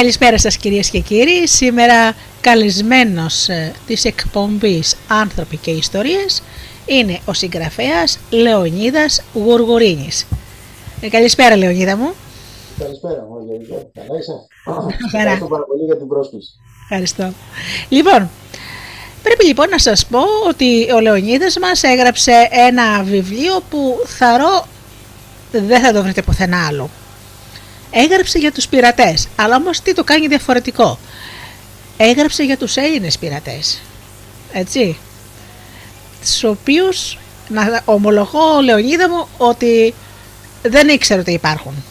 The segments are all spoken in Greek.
Καλησπέρα σας κυρίες και κύριοι. Σήμερα καλεσμένος ε, της εκπομπής «Άνθρωποι και Ιστορίες» είναι ο συγγραφέας Λεωνίδας Γουργουρίνης. Ε, καλησπέρα Λεωνίδα μου. Καλησπέρα μου, Καλά είσαι; Ευχαριστώ πάρα πολύ για την πρόσκληση. Ευχαριστώ. Λοιπόν, πρέπει λοιπόν να σας πω ότι ο Λεωνίδας μας έγραψε ένα βιβλίο που θαρώ δεν θα το βρείτε πουθενά άλλο. Έγραψε για τους πειρατές, αλλά όμως τι το κάνει διαφορετικό. Έγραψε για τους Έλληνες πειρατές, έτσι, τους οποίους, να ομολογώ Λεωνίδα μου, ότι δεν ήξερα ότι υπάρχουν.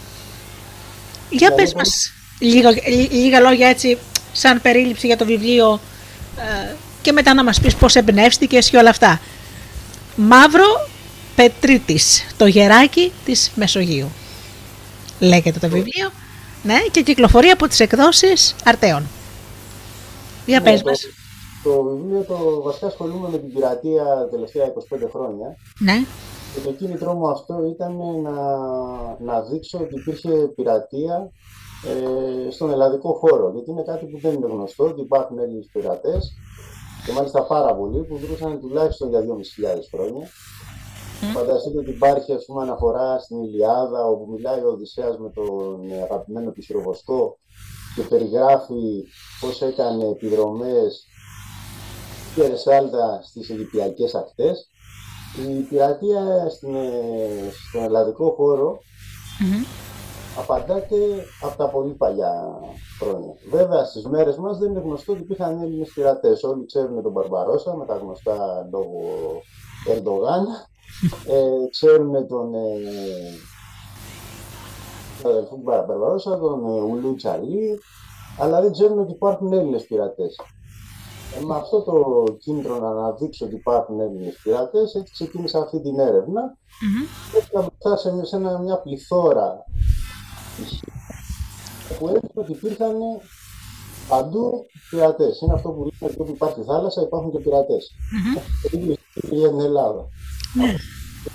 Για πες μας λίγα, λίγα λόγια έτσι, σαν περίληψη για το βιβλίο ε, και μετά να μας πεις πώς εμπνεύστηκες και όλα αυτά. Μαύρο Πετρίτης, το γεράκι της Μεσογείου λέγεται το βιβλίο, ναι, και κυκλοφορεί από τις εκδόσεις Αρτέων. Για ναι, πες μας. Το, βιβλίο το βασικά ασχολούμαι με την πειρατεία τα τελευταία 25 χρόνια. Ναι. Και το κίνητρό μου αυτό ήταν να, να δείξω ότι υπήρχε πειρατεία ε, στον ελλαδικό χώρο. Γιατί είναι κάτι που δεν είναι γνωστό, ότι υπάρχουν Έλληνες πειρατές και μάλιστα πάρα πολλοί που δρούσαν τουλάχιστον για 2.500 χρόνια. Mm. Φανταστείτε ότι υπάρχει ας πούμε, αναφορά στην Ιλιάδα όπου μιλάει ο Οδυσσέας με τον αγαπημένο του Χειροβοσκό και περιγράφει πώς έκανε επιδρομές και ρεσάλτα στις Αιγυπτιακές ακτές. Η πειρατεία στην, στον ελλαδικό χώρο mm-hmm. απαντάται από τα πολύ παλιά χρόνια. Βέβαια στις μέρες μας δεν είναι γνωστό ότι υπήρχαν Έλληνες πειρατές. Όλοι ξέρουν τον Μπαρμπαρόσα με τα γνωστά λόγω Ερντογάν ε, ξέρουμε τον ε, αδελφό Μπαρμπαρόσα, τον ε, Ουλού Τσαλή, αλλά δεν ξέρουμε ότι υπάρχουν Έλληνες πειρατές. Ε, με αυτό το κίνητρο να αναδείξω ότι υπάρχουν Έλληνες πειρατές, έτσι ξεκίνησα αυτή την έρευνα mm-hmm. και έφυγα μπροστά σε, σε ένα, μια πληθώρα που έδειξε ότι υπήρχαν παντού πειρατές. Είναι αυτό που λέμε ότι υπάρχει θάλασσα, υπάρχουν και πειρατές. Mm-hmm. Το ίδιο στην Ελλάδα. Ναι.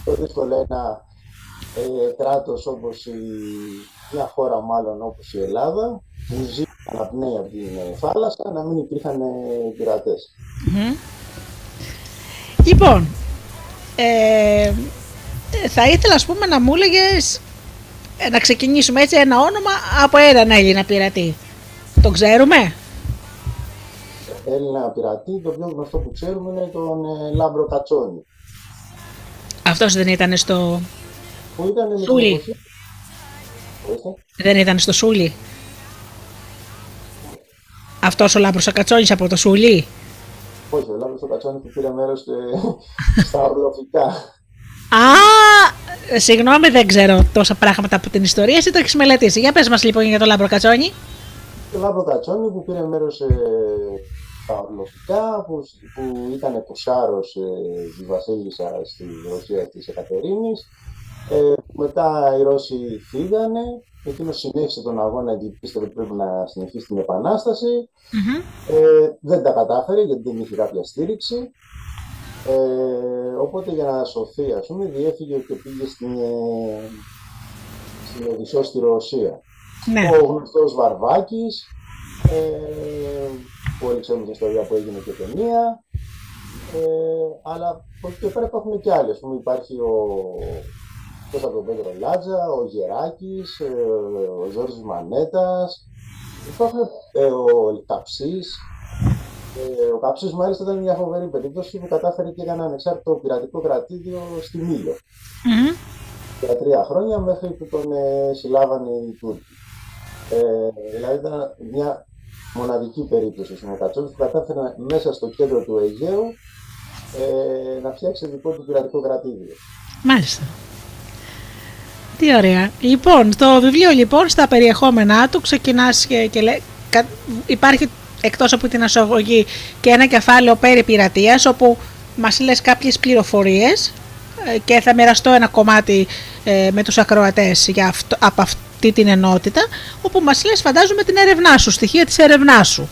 Το δύσκολο ένα ε, κράτος όπως η, μια χώρα μάλλον όπως η Ελλάδα που ζει αναπνέει από την ε, θάλασσα να μην υπήρχαν ε, πειρατές. Λοιπόν, ε, θα ήθελα ας πούμε να μου έλεγες ε, να ξεκινήσουμε έτσι ένα όνομα από έναν Έλληνα πειρατή. Το ξέρουμε; Έλληνα πειρατή, το πιο γνωστό που ξέρουμε είναι τον ε, Λάμπρο Κατσόνη. Αυτός δεν ήταν στο... Πού ήταν Σούλι. Δεν ήταν στο Σούλι. Αυτός ο Λάμπρος Κατσόνης από το Σούλι. Όχι, ο Λάμπρος Κατσόνης που πήρε μέρος στα ορλωφικά. Α, συγγνώμη, δεν ξέρω τόσα πράγματα από την ιστορία. Εσύ το έχεις μελετήσει. Για πες μας λοιπόν για τον Λάμπρο Κατσόνη. Το Λάμπρο Κατσόνη που πήρε μέρος τα ορλωφικά που, που ήταν κουρσάρος ε, η βασίλισσας της Ρωσίας της Εκατερίνης. Ε, μετά οι Ρώσοι φύγανε, εκείνος συνέχισε τον αγώνα γιατί πίστευε ότι πρέπει να συνεχίσει την επανάσταση Ε, δεν τα κατάφερε γιατί δεν είχε κάποια στήριξη. Ε, οπότε για να σωθεί, ας πούμε, διέφυγε και πήγε στην, ε, στην Οδυσσό στη Ρωσία. Ναι. Ο γνωστός Βαρβάκης, ε, που όλοι ξέρουμε την ιστορία που έγινε και ταινία. Ε, αλλά από εκεί και πέρα υπάρχουν και άλλε. Υπάρχει ο, από τον Πέτρο Λάτζα, ο Γεράκης, ε, ο Ζόρζης Μανέτας, υπάρχουν ε, ο Καψής. Ε, ο Καψής μάλιστα ήταν μια φοβερή περίπτωση που κατάφερε και έκανε ανεξάρτητο πειρατικό κρατήδιο στη Μήλο. Mm-hmm. Για τρία χρόνια μέχρι που τον ε, συλλάβανε οι Τούρκοι. Ε, δηλαδή ήταν μια μοναδική περίπτωση ο Σιμοκατσόνης που κατάφερε μέσα στο κέντρο του Αιγαίου ε, να φτιάξει δικό του πειρατικό κρατήδιο. Μάλιστα. Τι ωραία. Λοιπόν, το βιβλίο λοιπόν στα περιεχόμενά του ξεκινάς και, και λέει, υπάρχει εκτός από την ασογωγή και ένα κεφάλαιο περί πειρατείας όπου μας λες κάποιες πληροφορίες ε, και θα μοιραστώ ένα κομμάτι ε, με τους ακροατές για αυτό, από αυτό αυτή την ενότητα, όπου μας λες φαντάζομαι την έρευνά σου, στοιχεία της έρευνάς σου.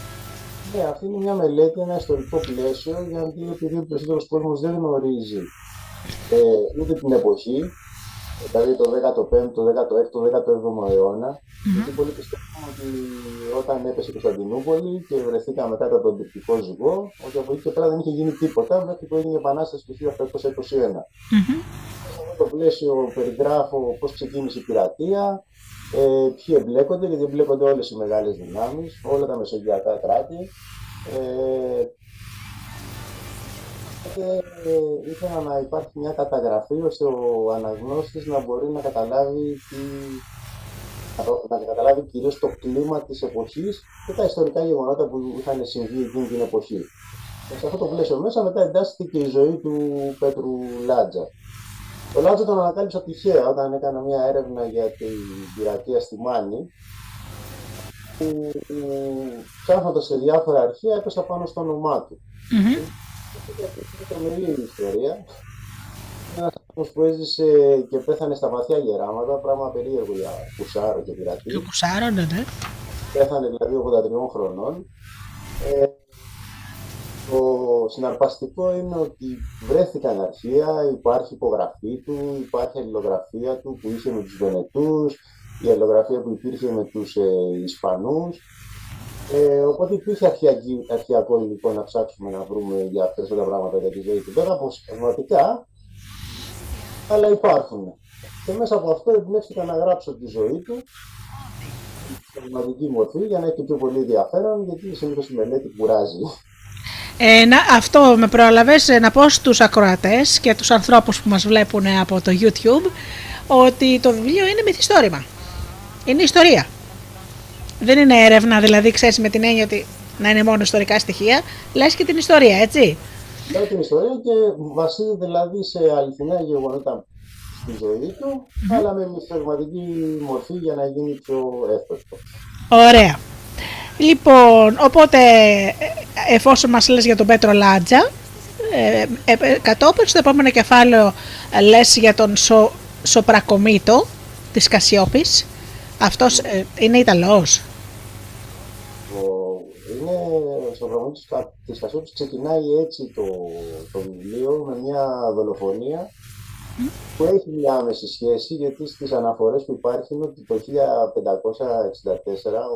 Ναι, αυτή είναι μια μελέτη, ένα ιστορικό πλαίσιο, γιατί επειδή ο περισσότερος κόσμος δεν γνωρίζει ε, ούτε την εποχή, δηλαδή το 15ο, 16ο, 17ο αιώνα. Mm-hmm. Γιατί πολλοί πιστεύουν ότι όταν έπεσε η Κωνσταντινούπολη και βρεθήκαμε μετά τον τουρκικό ζυγό, ότι από εκεί και πέρα δεν είχε γίνει τίποτα μέχρι που έγινε η Επανάσταση του 1821. Mm-hmm. Σε αυτό το πλαίσιο περιγράφω πώς ξεκίνησε η πειρατεία, ε, ποιοι εμπλέκονται, γιατί εμπλέκονται όλες οι μεγάλες δυνάμεις, όλα τα μεσογειακά κράτη. Ε, και ε, ήθελα να υπάρχει μια καταγραφή ώστε ο αναγνώστης να μπορεί να καταλάβει, τι, να καταλάβει κυρίως το κλίμα της εποχής και τα ιστορικά γεγονότα που είχαν συμβεί εκείνη την εποχή. Και σε αυτό το πλαίσιο μέσα μετά εντάσσεται και η ζωή του Πέτρου Λάτζα. Το Λάτζα τον ανακάλυψα τυχαία όταν έκανα μια έρευνα για την πειρατεία στη Μάνη που ψάχνοντας σε διάφορα αρχεία έπεσα πάνω στο όνομά του. Mm-hmm. Είναι τρομερή ιστορία. Ένας άνθρωπος που έζησε και πέθανε στα βαθιά γεράματα, πράγμα περίεργο για κουσάρο και πειρατή. Το κουσάρο, ναι, ναι. Πέθανε δηλαδή 83 χρονών. Ε, το συναρπαστικό είναι ότι βρέθηκαν αρχεία, υπάρχει υπογραφή του, υπάρχει αλληλογραφία του που είχε με τους Βενετούς, η αλληλογραφία που υπήρχε με τους ε, Ισπανούς ε, οπότε υπήρχε αρχιακό υλικό να ψάξουμε να βρούμε για περισσότερα πράγματα για τη ζωή του. Δεν θα πω πραγματικά, αλλά υπάρχουν. Και μέσα από αυτό εμπνεύστηκα να γράψω τη ζωή του, τη πραγματική μορφή, για να έχει πιο πολύ ενδιαφέρον, γιατί συνήθως η μελέτη κουράζει. Ε, να, αυτό με προλαβές να πω στους ακροατές και τους ανθρώπους που μας βλέπουν από το YouTube ότι το βιβλίο είναι μυθιστόρημα. Είναι ιστορία. Δεν είναι έρευνα, δηλαδή ξέρεις με την έννοια ότι να είναι μόνο ιστορικά στοιχεία, λες και την ιστορία, έτσι. Λέω την ιστορία και βασίζεται δηλαδή σε αληθινά γεγονότα στη ζωή του, αλλά με μυθολογική μορφή για να γίνει πιο εύκολο. Ωραία. Λοιπόν, οπότε εφόσον μας λες για τον Πέτρο Λάτζα, ε, ε, κατόπιν στο επόμενο κεφάλαιο λες για τον Σο, Σοπρακομίτο της Κασιόπης. Αυτός ε, είναι Ιταλός. Στο δρόμο της Κασόπης ξεκινάει έτσι το, το βιβλίο με μια δολοφονία που έχει μια άμεση σχέση γιατί στις αναφορές που υπάρχουν ότι το 1564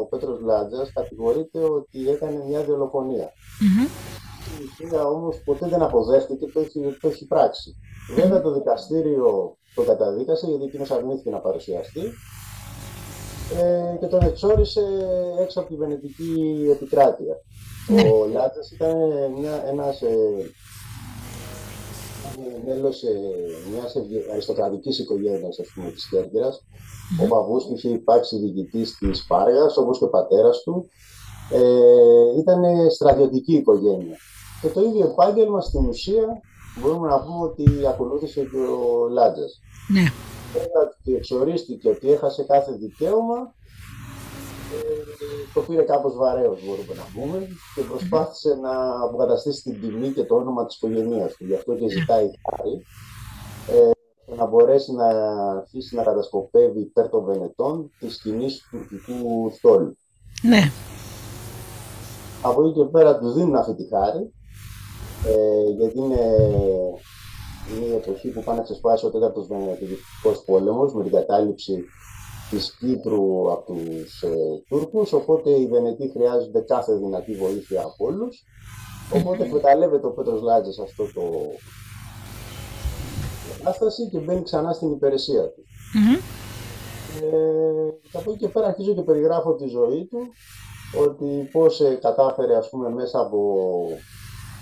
ο Πέτρος Λάτζας κατηγορείται ότι έκανε μια δολοφονία. Mm-hmm. Η όμως ποτέ δεν αποδέχτηκε το έχει, το έχει πράξει. Βέβαια το δικαστήριο το καταδίκασε γιατί εκείνος αρνήθηκε να παρουσιαστεί ε, και τον εξόρισε έξω από τη Βενετική επικράτεια. Ναι. Ο Λάτσας ήταν μια, ένας ε, μέλος ε, μιας αριστοκρατικής οικογένειας ας πούμε, της Κέρκυρας. Mm-hmm. Ο παππούς του είχε υπάρξει διοικητής της Πάργας, όπως και ο πατέρας του. Ε, ήταν στρατιωτική οικογένεια. Και το ίδιο επάγγελμα στην ουσία μπορούμε να πούμε ότι ακολούθησε και ο Λάτζας. Ναι. Ότι εξορίστηκε ότι έχασε κάθε δικαίωμα το πήρε κάπως βαρέως μπορούμε να πούμε και προσπάθησε να αποκαταστήσει την τιμή και το όνομα της οικογένειας του. Γι' αυτό και ζητάει χάρη ε, να μπορέσει να αρχίσει να κατασκοπεύει υπέρ των Βενετών τη σκηνή του τουρκικού στόλου. Ναι. Από εκεί και πέρα τους δίνουν αυτή τη χάρη ε, γιατί είναι, είναι η εποχή που πάνε να ξεσπάσει ο τέταρτος Βενετικός πόλεμος με την κατάληψη της Κύπρου από τους ε, Τούρκους, οπότε οι Βενετοί χρειάζονται κάθε δυνατή βοήθεια από όλους. Οπότε εκμεταλλεύεται ο Πέτρος Λάτζης αυτό το κατάσταση και μπαίνει ξανά στην υπηρεσία του. Mm-hmm. Ε, και από εκεί και πέρα αρχίζω και περιγράφω τη ζωή του, ότι πώς ε, κατάφερε ας πούμε μέσα από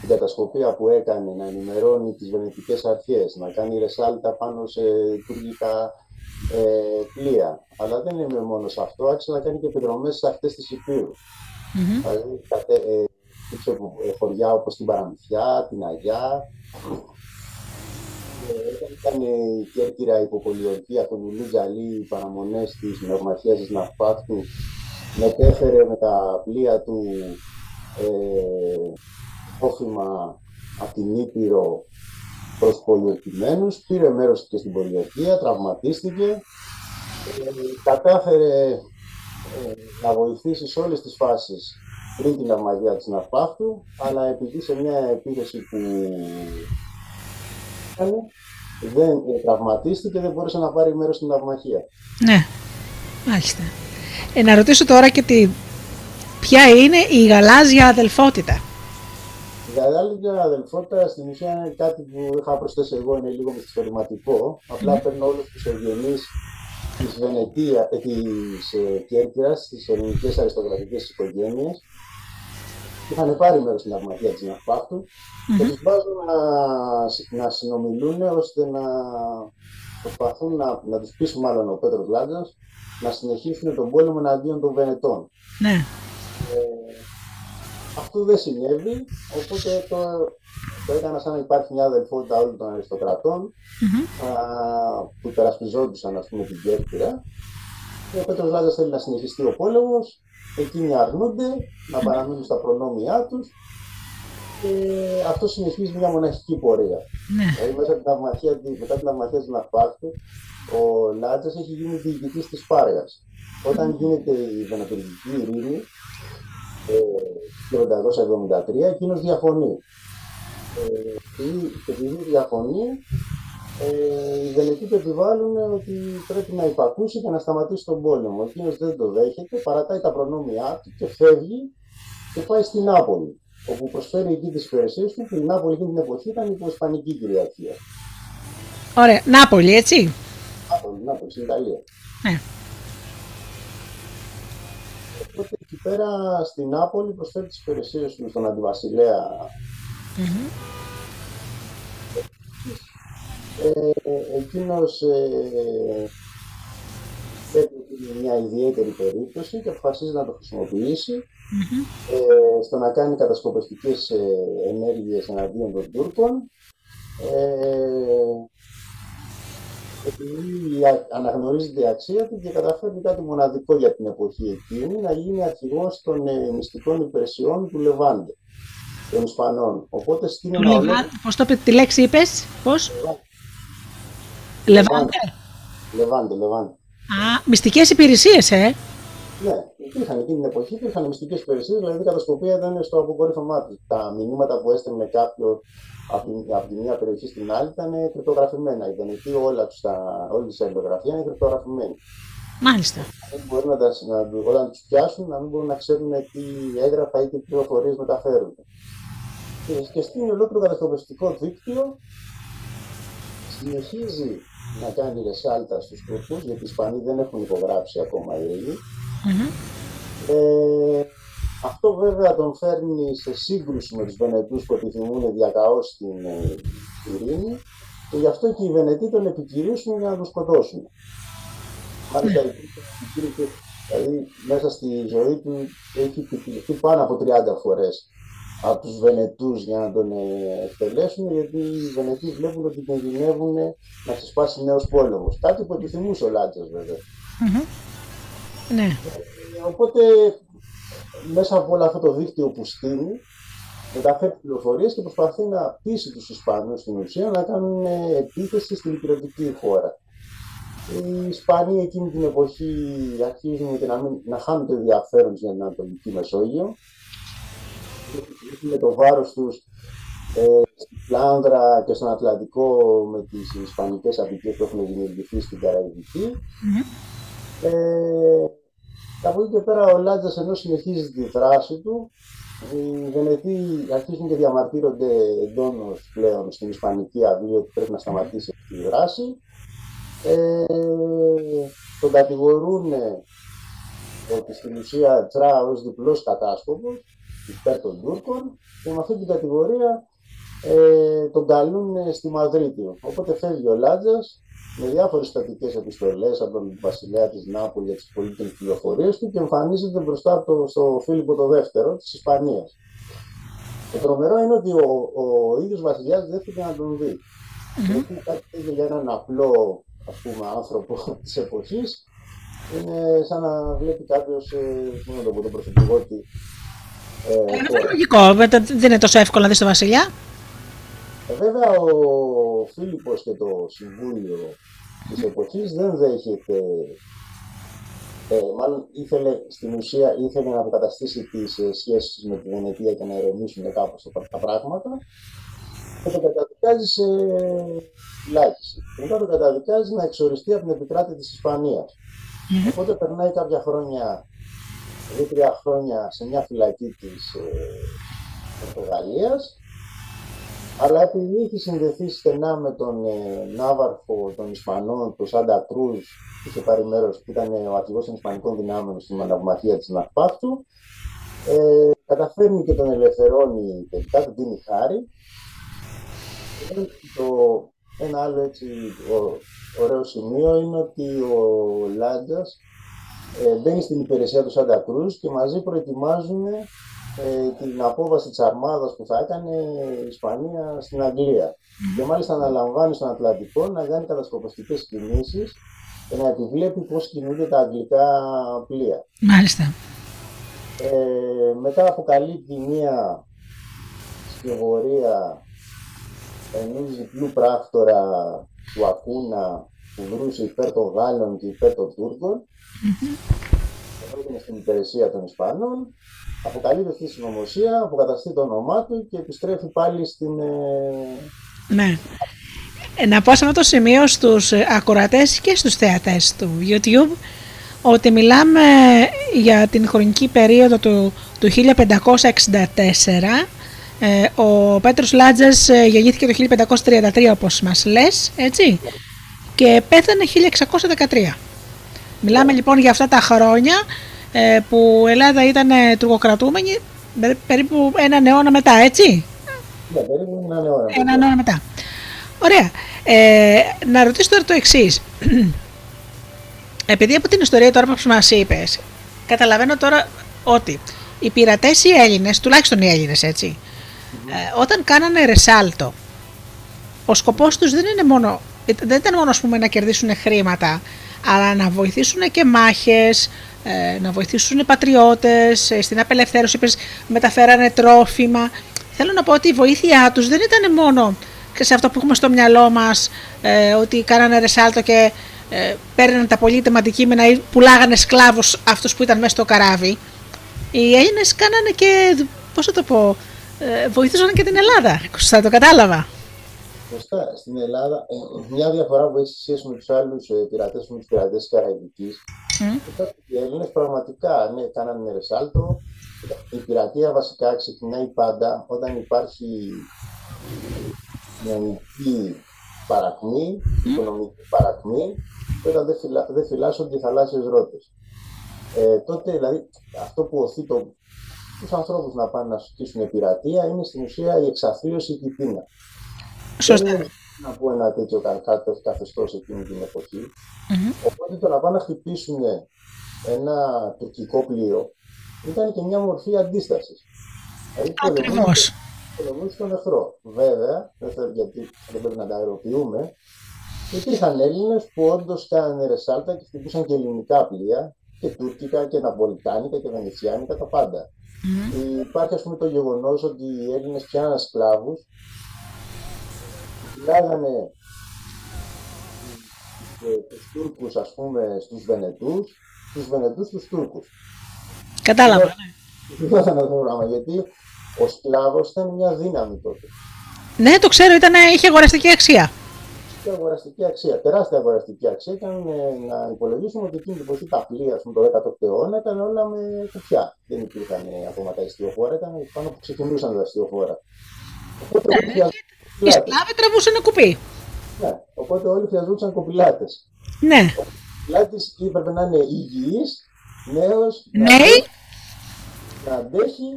την κατασκοπία που έκανε να ενημερώνει τις βενετικές αρχές, να κάνει ρεσάλτα πάνω σε τουρκικά ε, πλοία. Αλλά δεν είμαι μόνος σε αυτό, άρχισε να κάνει και επιδρομές σε αυτές τις υπήρου. Mm-hmm. Δηλαδή, κατε, ε, ε, χωριά όπως την Παραμυθιά, την Αγιά. Ε, ήταν η Κέρκυρα υποπολιορκία, τον Ιλού Τζαλή, οι παραμονές της νευμαχία της Ναυπάκτου. Μετέφερε με τα πλοία του ε, όφημα από την Ήπειρο προς πολιορκημένους, πήρε μέρος και στην πολιορκία, τραυματίστηκε, ε, κατάφερε ε, να βοηθήσει σε όλες τις φάσεις πριν την αμαγία της Ναρπάχτου, αλλά επειδή σε μια επίθεση που έκανε, δεν ε, τραυματίστηκε, δεν μπορούσε να πάρει μέρος στην ναυμαχία. Ναι, μάλιστα. Ε, να ρωτήσω τώρα και τη... ποια είναι η γαλάζια αδελφότητα. Η γαλάζια αδελφότητα στην ουσία είναι κάτι που είχα προσθέσει εγώ, είναι λίγο μυθιστορηματικό. Απλά παίρνω όλους τους ευγενείς της Βενετία, ε, της ε, Κέρκυρας, τις ελληνικές αριστοκρατικές οικογένειες, είχαν πάρει μέρος στην ναυμαχία της ναυπάχτου mm-hmm. και τους βάζουν να, να συνομιλούν ώστε να προσπαθούν να, να τους πείσουν μάλλον ο Πέτρος Λάτζα να συνεχίσουν τον πόλεμο εναντίον των Βενετών. Ναι. Ε, αυτό δεν συνέβη, οπότε το, το έκανα σαν να υπάρχει μια αδελφότητα όλων των αριστοκρατών mm-hmm. α, που υπερασπιζόντουσαν ας πούμε την Κέρκυρα. Και ο Πέτρος Λάζας θέλει να συνεχιστεί ο πόλεμος εκείνοι αρνούνται να παραμείνουν στα προνόμια τους και αυτό συνεχίζει μια μοναχική πορεία. Ναι. Δηλαδή μέσα την αυμαχία, μετά την αυμαχία του Ναυπάχτου, ο Λάτζας έχει γίνει διοικητής της Πάργας. Όταν γίνεται η Βενατολική ειρήνη, το 1973, εκείνος διαφωνεί. Ε, και επειδή διαφωνεί, ε, οι Βενετοί του επιβάλλουν ότι πρέπει να υπακούσει και να σταματήσει τον πόλεμο. Εκείνο δεν το δέχεται, παρατάει τα προνόμια του και φεύγει και πάει στην Νάπολη. Όπου προσφέρει εκεί τις υπηρεσίες του και η Νάπολη εκείνη την εποχή ήταν υπό Ισπανική κυριαρχία. Ωραία. Νάπολη, έτσι; Νάπολη, Νάπολη, στην Ιταλία. Ναι. Πέρα στην Νάπολη προσφέρει τις υπηρεσίες του στον αντιβασιλεα mm-hmm. Ε, εκείνος ε, μια ιδιαίτερη περίπτωση και αποφασίζει να το χρησιμοποιήσει ε, στο να κάνει κατασκοπευτικές ε, ενέργειες εναντίον των Τούρκων. Ε, επειδή αναγνωρίζεται η αξία του και καταφέρνει κάτι μοναδικό για την εποχή εκείνη, να γίνει αρχηγός των ε, μυστικών υπηρεσιών του Λεβάντε, των Ισπανών. Οπότε στείλει ένα Πώς το τη λέξη είπες, πώς; Λεβάντε. Λεβάντε, Λεβάντε. Α, μυστικές υπηρεσίες, ε; Ναι, υπήρχαν εκείνη την εποχή, υπήρχαν μυστικές υπηρεσίες, δηλαδή η κατασκοπία ήταν στο αποκορύφωμά του. Τα μηνύματα που έστελνε κάποιος από, από τη μία περιοχή στην άλλη ήταν κρυπτογραφημένα. Οι Βενετοί όλα τους, τα, όλη της είναι κρυπτογραφημένη. Μάλιστα. Δεν μπορεί να, τα, να, όταν τους πιάσουν να μην μπορούν να ξέρουν τι έγγραφα ή τι πληροφορίες μεταφέρουν. Και, και στην ολόκληρο κατασκοπιστικό δίκτυο συνεχίζει να κάνει ρεσάλτα στους Τούρκους, γιατί οι Ισπανοί δεν έχουν υπογράψει ακόμα ειρήνη. Mm-hmm. Ε, αυτό βέβαια τον φέρνει σε σύγκρουση με τους Βενετούς που επιθυμούν διακαώς την ε, ειρήνη και γι' αυτό και οι Βενετοί τον επικυρίσουν για να τον σκοτώσουν. Μάλιστα, mm. δηλαδή μέσα στη ζωή του έχει επικυρωθεί πάνω από 30 φορές από τους Βενετούς για να τον ε, εκτελέσουν, γιατί οι Βενετοί βλέπουν ότι κινδυνεύουν να ξεσπάσει νέος πόλεμος. Κάτι που επιθυμούσε ο Λάτσας βέβαια. Ναι. Ε, οπότε μέσα από όλο αυτό το δίκτυο που στείλει, μεταφέρει πληροφορίες και προσπαθεί να πείσει τους Ισπανούς στην ουσία να κάνουν ε, επίθεση στην υπηρετική χώρα. Οι Ισπανοί εκείνη την εποχή αρχίζουν και να, μην, να χάνουν το ενδιαφέρον στην Ανατολική Μεσόγειο με το βάρος τους ε, στην Φλάνδρα και στον Ατλαντικό με τις ισπανικές απειλές που έχουν δημιουργηθεί στην Καραϊβική. Mm-hmm. Ε, από εκεί και πέρα ο Λάτζας ενώ συνεχίζει τη δράση του, οι Βενετοί αρχίζουν και διαμαρτύρονται εντόνως πλέον στην Ισπανική αυλή ότι πρέπει να σταματήσει αυτή τη δράση. Ε, τον κατηγορούν ότι στην ουσία Τσρά ως διπλός κατάσκοπος υπέρ των Τούρκων και με αυτή την κατηγορία ε, τον καλούν στη Μαδρίτη. Οπότε φεύγει ο Λάτζα με διάφορες στατικές επιστολές από τον βασιλέα της Νάπολη για τις πολύτιμες πληροφορίες του και εμφανίζεται μπροστά το, στο Φίλιππο το δεύτερο της Ισπανίας. Το τρομερό είναι ότι ο, ο ίδιος βασιλιάς δεν θέλει να τον δει. Mm-hmm. Γιατί κάτι για έναν απλό ας πούμε, άνθρωπο της εποχής είναι σαν να βλέπει κάποιος, ε, το πω, τον πρωθυπουργό ε, είναι λογικό, δεν είναι τόσο εύκολο να δεις τον βασιλιά. Ε, βέβαια ο Φίλιππος και το Συμβούλιο της εποχής δεν δέχεται ε, μάλλον ήθελε στην ουσία ήθελε να αποκαταστήσει τις ε, σχέσεις με τη Βενετία και να ηρεμήσουν κάπως τα πράγματα και το καταδικάζει σε φυλάκιση. Μετά το καταδικάζει να εξοριστεί από την επικράτη της Ισπανίας. Mm. Οπότε περνάει κάποια χρόνια, δύο-τρία χρόνια σε μια φυλακή της ε, Πορτογαλίας αλλά επειδή έχει συνδεθεί στενά με τον ε, Ναύαρχο των Ισπανών, τον Σάντα Κρούζ, που είχε πάρει μέρος, που ήταν ο αρχηγός των Ισπανικών δυνάμεων στην αναυμαχία της Ναυπάκτου, ε, καταφέρνει και τον ελευθερώνει τελικά, τον δίνει χάρη. Το, ένα άλλο έτσι ο, ωραίο σημείο είναι ότι ο Λάντζα ε, μπαίνει στην υπηρεσία του Σάντα Κρούζ και μαζί προετοιμάζουν ε, την απόβαση της αρμάδας που θα έκανε η Ισπανία στην Αγγλία. Και μάλιστα αναλαμβάνει στον Ατλαντικό να κάνει κατασκοπιστικές κινήσεις και να επιβλέπει πώς κινούνται τα αγγλικά πλοία. Μάλιστα. Ε, μετά αποκαλύπτει μία σκευωρία ενός διπλού πράκτορα του Ακούνα που βρούσε υπέρ των Γάλλων και υπέρ των Τούρκων. Mm-hmm. στην υπηρεσία των Ισπανών αποκαλύπτει αυτή τη συνωμοσία, αποκαταστεί το όνομά του και επιστρέφει πάλι στην... Ε, ναι. Ε, να πω σε αυτό το σημείο στους ε, ακροατές και στους θεατές του YouTube ότι μιλάμε για την χρονική περίοδο του, του 1564 ο Πέτρος Λάτζας γεννήθηκε το 1533 όπως μας λες, έτσι, και πέθανε 1613. Μιλάμε λοιπόν για αυτά τα χρόνια ε, που η Ελλάδα ήταν ε, τουρκοκρατούμενη περίπου έναν αιώνα μετά, έτσι; Ναι, περίπου έναν αιώνα. Έναν αιώνα μετά. Ωραία. Ε, να ρωτήσω τώρα το εξής. Επειδή από την ιστορία τώρα που μας είπες, καταλαβαίνω τώρα ότι οι πειρατές οι Έλληνες, τουλάχιστον οι Έλληνες, έτσι, ε, όταν κάνανε ρεσάλτο, ο σκοπός τους δεν είναι μόνο. Δεν ήταν μόνο πούμε, να κερδίσουν χρήματα, αλλά να βοηθήσουν και μάχες, ε, να βοηθήσουν οι πατριώτες, ε, στην απελευθέρωση, μεταφέρανε τρόφιμα. Θέλω να πω ότι η βοήθειά τους δεν ήταν μόνο σε αυτό που έχουμε στο μυαλό μας, ε, ότι κάνανε ρεσάλτο και ε, παίρνανε τα πολύτιμα αντικείμενα ή πουλάγανε σκλάβους αυτούς που ήταν μέσα στο καράβι. Οι Έλληνες κάνανε και, πώς θα το πω, ε, βοηθούσαν και την Ελλάδα, θα το κατάλαβα. Σωστά. Στην Ελλάδα, ε, μια διαφορά που έχει σχέση με τους άλλους ε, πειρατές, με τους πειρατές τη Καραϊβική, mm. ότι οι Έλληνες πραγματικά ναι, κάνανε ρεσάλτο. Η πειρατεία βασικά ξεκινάει πάντα όταν υπάρχει κοινωνική παρακμή, mm. οικονομική παρακμή, και όταν δεν, φυλά, δεν φυλάσσονται οι θαλάσσιες ρότες. Ε, τότε δηλαδή αυτό που οθεί το, τους ανθρώπους να πάνε να σκίσουν πειρατεία είναι στην ουσία η εξαθλίωση και η πείνα. Σωστά. να πω ένα τέτοιο καθεστώς εκείνη την εποχή. Οπότε το να πάνε να χτυπήσουν ένα τουρκικό πλοίο ήταν και μια μορφή αντίστασης. Δηλαδή, Ακριβώς. Πολεμούσε τον εχθρό. Βέβαια, δεν θέλω γιατί δεν πρέπει να τα αεροποιούμε, υπήρχαν Έλληνες που όντως κάνανε ρεσάλτα και χτυπούσαν και ελληνικά πλοία και τουρκικά και ναπολιτάνικα και βενετσιάνικα, τα πάντα. Mm-hmm. Υπάρχει ας πούμε το γεγονός ότι οι Έλληνες πιάναν σκλάβους φυλάγανε τους Τούρκους ας πούμε στους Βενετούς, τους Βενετούς στους Τούρκους. Κατάλαβα. Δεν αυτό το πράγμα, γιατί ο σκλάβος ήταν μια δύναμη τότε. Ναι, το ξέρω, ήταν, είχε αγοραστική αξία. Είχε αγοραστική αξία, τεράστια αγοραστική αξία. Ήταν να υπολογίσουμε ότι εκείνη την εποχή τα πλοία, πούμε, το 16ο αιώνα ήταν όλα με κουπιά. Δεν υπήρχαν ακόμα τα ιστιοφόρα, ήταν πάνω που ξεκινούσαν τα ιστιοφόρα. Οπότε, ναι, οι σκλάβοι τραβούσαν κουπί. Ναι, οπότε όλοι χρειαζόταν κοπηλάτες. Ναι. Ο κοπηλάτη έπρεπε να είναι υγιή, νέος, ναι. να, αντέχει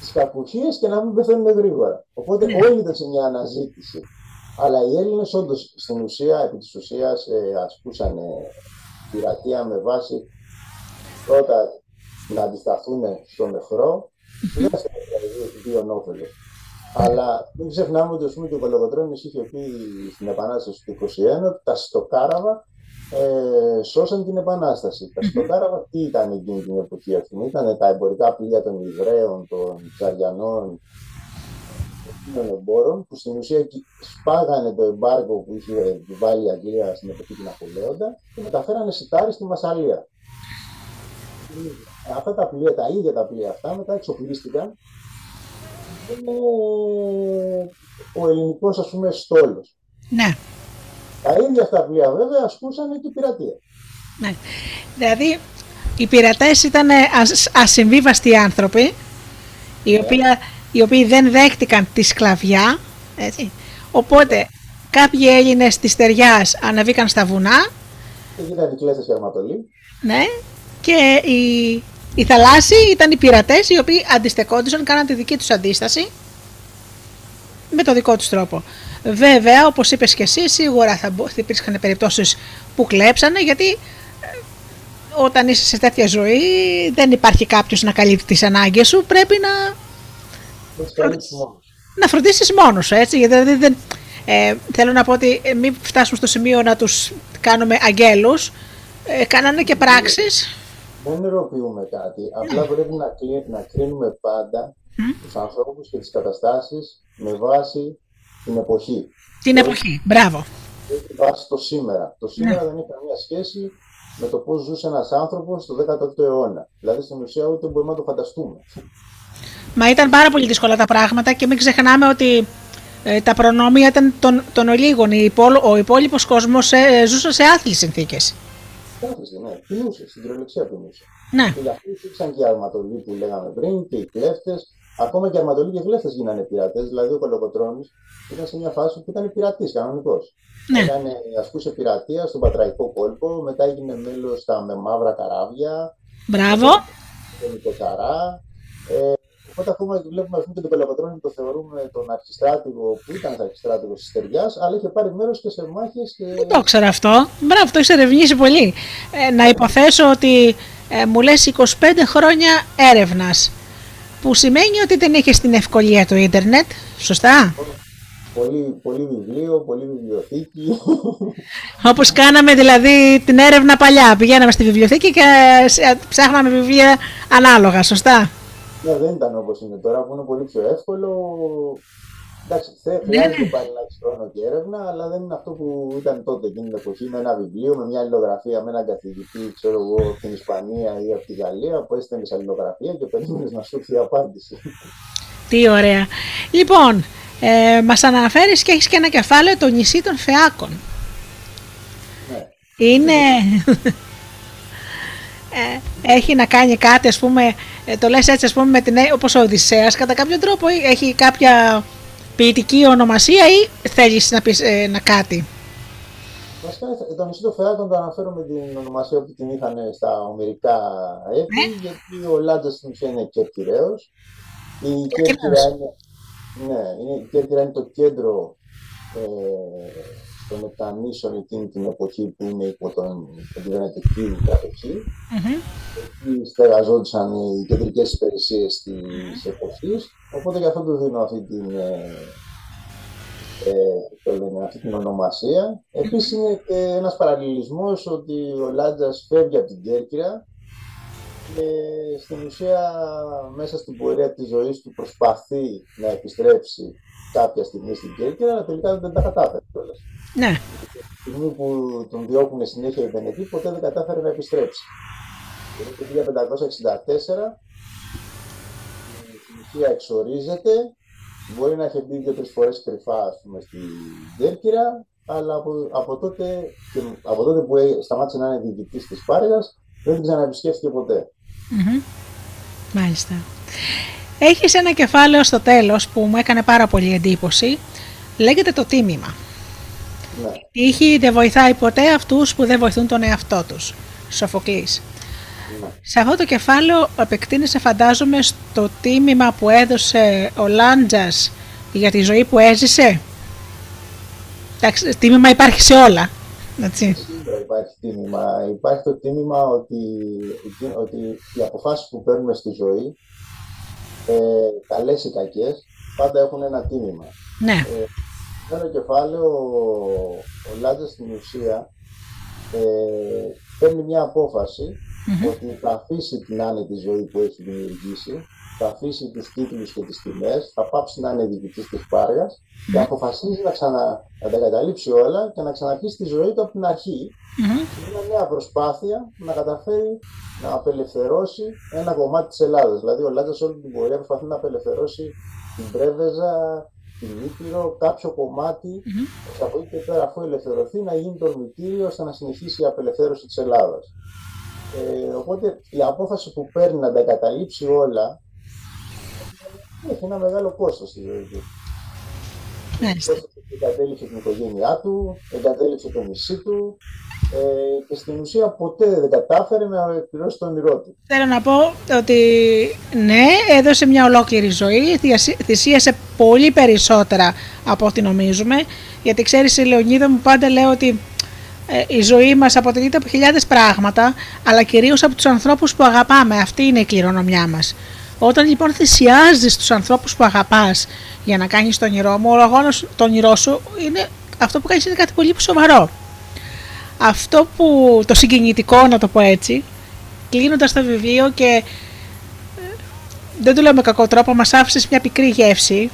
τις κακουχίες και να μην πεθαίνουν γρήγορα. Οπότε ναι. όλοι ήταν σε μια αναζήτηση. Αλλά οι Έλληνες όντως στην ουσία, επί της ουσίας, ε, ασκούσαν πειρατεία με βάση πρώτα να αντισταθούν στον εχθρό, δεύτερον δηλαδή δύο νόφελο. Αλλά μην ξεχνάμε ότι πούμε, και ο Κολοκοτρώνης είχε πει στην Επανάσταση του 1921 ότι τα στοκάραβα ε, σώσαν την Επανάσταση. Τα στοκάραβα τι ήταν εκείνη την εποχή αυτή. Ήταν τα εμπορικά πλοία των Ιδραίων, των Τσαριανών, των εμπόρων, που στην ουσία σπάγανε το εμπάργκο που είχε βάλει η Αγγλία στην εποχή του Ναπολέοντα και μεταφέρανε σιτάρι στη Μασαλία. Αυτά τα πλοία, τα ίδια τα πλοία αυτά, μετά εξοπλίστηκαν είναι ο ελληνικός ας πούμε στόλος. Ναι. Τα ίδια αυτά πλοία βέβαια ασκούσαν και πειρατεία. Ναι. Δηλαδή οι πειρατές ήταν ασυμβίβαστοι άνθρωποι οι, ναι. οποίοι, οι οποίοι δεν δέχτηκαν τη σκλαβιά έτσι. Οπότε κάποιοι Έλληνες της Τεριάς ανεβήκαν στα βουνά και γίνανε οι αρματολοί. Ναι, και οι, οι θαλάσσιοι ήταν οι πειρατές οι οποίοι αντιστεκόντουσαν, κάναν τη δική τους αντίσταση με το δικό τους τρόπο. Βέβαια, όπως είπες και εσύ, σίγουρα θα υπήρχαν περιπτώσεις που κλέψανε γιατί ε, όταν είσαι σε τέτοια ζωή δεν υπάρχει κάποιος να καλύπτει τις ανάγκες σου. Πρέπει να. Να φροντίσεις μόνος σου, έτσι. Γιατί δηλαδή δεν, ε, θέλω να πω ότι ε, μην φτάσουμε στο σημείο να τους κάνουμε αγγέλους. Ε, κάνανε και πράξεις. Δεν ερωτούμε κάτι. Απλά ναι. πρέπει να, να κρίνουμε πάντα mm. τους ανθρώπους και τις καταστάσεις με βάση την εποχή. Την εποχή, μπράβο. Με βάση το σήμερα. Το σήμερα ναι. δεν έχει καμία σχέση με το πώς ζούσε ένας άνθρωπος στο 18ο αιώνα. Δηλαδή στην ουσία ούτε μπορούμε να το φανταστούμε. Μα ήταν πάρα πολύ δύσκολα τα πράγματα και μην ξεχνάμε ότι ε, τα προνόμια ήταν των, των ολίγων. Ο υπόλοιπος κόσμος ε, ζούσε σε άθλιες συνθήκες. Άθλησε, ναι. Πεινούσε, στην κυριολεξία πεινούσε. Ναι. Και γι' αυτό υπήρξαν και οι αρματολοί που λέγαμε πριν και οι κλέφτες. Ακόμα και οι αρματολοί και οι κλέφτες γίνανε πειρατές. Δηλαδή ο Κολοκοτρόνη ήταν σε μια φάση που ήταν πειρατής κανονικός. Ναι. Ήταν, ασκούσε πειρατεία στον Πατραϊκό κόλπο, μετά έγινε μέλος στα με μαύρα καράβια. Μπράβο. Τον Ε, Οπότε ακόμα βλέπουμε πούμε, και τον Πελοπατρόνη το θεωρούμε τον αρχιστράτηγο που ήταν αρχιστράτηγος της Τεριά, αλλά είχε πάρει μέρος και σε μάχες. Και... Δεν το ξέρω αυτό. Μπράβο, το έχει ερευνήσει πολύ. Ε, να υποθέσω ότι ε, μου λες 25 χρόνια έρευνας. Που σημαίνει ότι δεν είχες την ευκολία του ίντερνετ. Σωστά; Πολύ, πολύ βιβλίο, πολύ βιβλιοθήκη. Όπως κάναμε δηλαδή την έρευνα παλιά. Πηγαίναμε στη βιβλιοθήκη και ε, ψάχναμε βιβλία ανάλογα, σωστά; Ναι, δεν ήταν όπως είναι τώρα που είναι πολύ πιο εύκολο. Εντάξει, ναι, χρειάζεται ναι. πάλι να έχεις χρόνο και έρευνα, αλλά δεν είναι αυτό που ήταν τότε εκείνη την εποχή με ένα βιβλίο, με μια αλληλογραφία, με έναν καθηγητή, ξέρω εγώ, από την Ισπανία ή από τη Γαλλία, που έστελνες αλληλογραφία και περίμενε να σου έρθει η απάντηση. Τι ωραία. Λοιπόν, ε, μας αναφέρεις και έχεις και ένα κεφάλαιο το νησί των Φεάκων. Ναι. Είναι... ε, έχει να κάνει κάτι, ας πούμε, ε, το λες έτσι ας πούμε με την, όπως ο Οδυσσέας κατά κάποιο τρόπο έχει κάποια ποιητική ονομασία ή θέλεις να πεις ε, να κάτι; Βασικά το νησί των Φεάτων το αναφέρω με την ονομασία που την είχαν στα ομερικά έθνη, ναι. γιατί ο Λάτζας στην ουσία είναι Κέρκυραίος. Η Κέρκυρα είναι, ναι, η Κέρκυρα είναι το κέντρο ε, των Επτανήσων εκείνη την εποχή που είναι υπό τον, την Βενετική κατοχή. Mm-hmm. Εκεί στεγαζόντουσαν οι κεντρικές υπηρεσίες της εποχής, οπότε γι' αυτό του δίνω αυτή την, ε, ε, αυτή την ονομασία. Επίσης είναι και ένας παραλληλισμός ότι ο Λάτζας φεύγει από την Κέρκυρα και στην ουσία μέσα στην πορεία της ζωής του προσπαθεί να επιστρέψει κάποια στιγμή στην Κέρκυρα, αλλά τελικά δεν τα κατάφερε κιόλας. Ναι. Τη στιγμή που τον διώκουν συνέχεια οι Βενετοί, ποτέ δεν κατάφερε να επιστρέψει. το 1564 στην ουσία εξορίζεται, μπορεί να έχει μπει δύο-τρεις φορές κρυφά ας πούμε, στην Κέρκυρα, αλλά από, από, τότε, από τότε που σταμάτησε να είναι διοικητής της Πάργα, δεν την ξαναεπισκέφθηκε ποτέ. Mm-hmm. Μάλιστα. Έχεις ένα κεφάλαιο στο τέλος που μου έκανε πάρα πολύ εντύπωση. Λέγεται το τίμημα. Ναι. Η τύχη δεν βοηθάει ποτέ αυτούς που δεν βοηθούν τον εαυτό τους. Σοφοκλής. Ναι. Σε αυτό το κεφάλαιο επεκτείνεσαι φαντάζομαι στο τίμημα που έδωσε ο Λάντζας για τη ζωή που έζησε. Εντάξει, τίμημα υπάρχει σε όλα. Έτσι. Σίγουρα υπάρχει τίμημα. Υπάρχει το τίμημα ότι, ότι οι αποφάσεις που παίρνουμε στη ζωή, ε, καλές ή κακές, πάντα έχουν ένα τίμημα. Ναι. Ε, ένα κεφάλαιο, ο Λάτζας στην ουσία ε, παίρνει μια αποφαση ότι θα αφήσει την άνετη ζωή που έχει δημιουργήσει, θα αφήσει τους τίτλους και τις τιμές, θα πάψει να είναι διοικητής της Πάργας και αποφασίζει να, ξανα, να τα καταλήψει όλα και να ξαναρχίσει τη ζωή του από την αρχή mm-hmm. μια νέα προσπάθεια να καταφέρει να απελευθερώσει ένα κομμάτι της Ελλάδας. Δηλαδή ο Λάτζας όλη την πορεία προσπαθεί να απελευθερώσει την Πρέβεζα, την Ήπειρο, κάποιο κομμάτι mm-hmm. από εκεί και πέρα αφού ελευθερωθεί να γίνει το ορμητήριο ώστε να συνεχίσει η απελευθέρωση της Ελλάδας. Ε, οπότε η απόφαση που παίρνει να τα εγκαταλείψει όλα έχει ένα μεγάλο κόστος στη ζωή του. Εγκατέλειψε την οικογένειά του, εγκατέλειψε το νησί του ε, και στην ουσία ποτέ δεν κατάφερε να εκπληρώσει το όνειρό του. Θέλω να πω ότι ναι, έδωσε μια ολόκληρη ζωή, θυσίασε πολύ περισσότερα από ό,τι νομίζουμε, γιατί ξέρεις η Λεωνίδα μου πάντα λέω ότι ε, η ζωή μας αποτελείται από χιλιάδες πράγματα, αλλά κυρίως από τους ανθρώπους που αγαπάμε. Αυτή είναι η κληρονομιά μας. Όταν λοιπόν θυσιάζεις τους ανθρώπους που αγαπάς για να κάνεις τον όνειρό μου, ο αγώνας το όνειρό σου είναι αυτό που κάνεις είναι κάτι πολύ σοβαρό. Αυτό που το συγκινητικό να το πω έτσι, κλείνοντας το βιβλίο και ε, δεν το λέω με κακό τρόπο, μας άφησε μια πικρή γεύση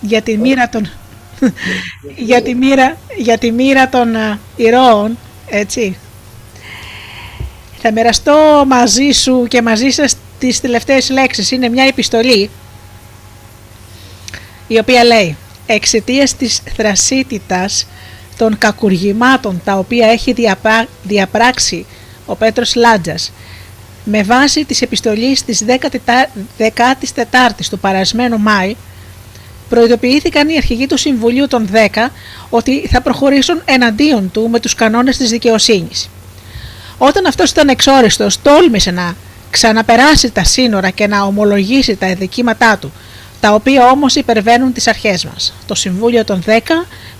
για τη μοίρα των, για τη μοίρα, για τη μοίρα των uh, ηρώων, έτσι. Θα μοιραστώ μαζί σου και μαζί σας τις τελευταίες λέξεις. Είναι μια επιστολή η οποία λέει «Εξαιτίας της θρασίτητας των κακουργημάτων τα οποία έχει διαπράξει ο Πέτρος Λάντζας με βάση της επιστολής της 14ης του παρασμένου Μάη προειδοποιήθηκαν οι αρχηγοί του Συμβουλίου των 10 ότι θα προχωρήσουν εναντίον του με τους κανόνες της δικαιοσύνης. Όταν αυτός ήταν εξόριστος, τόλμησε να ξαναπεράσει τα σύνορα και να ομολογήσει τα εδικήματά του, τα οποία όμως υπερβαίνουν τις αρχές μας. Το Συμβούλιο των 10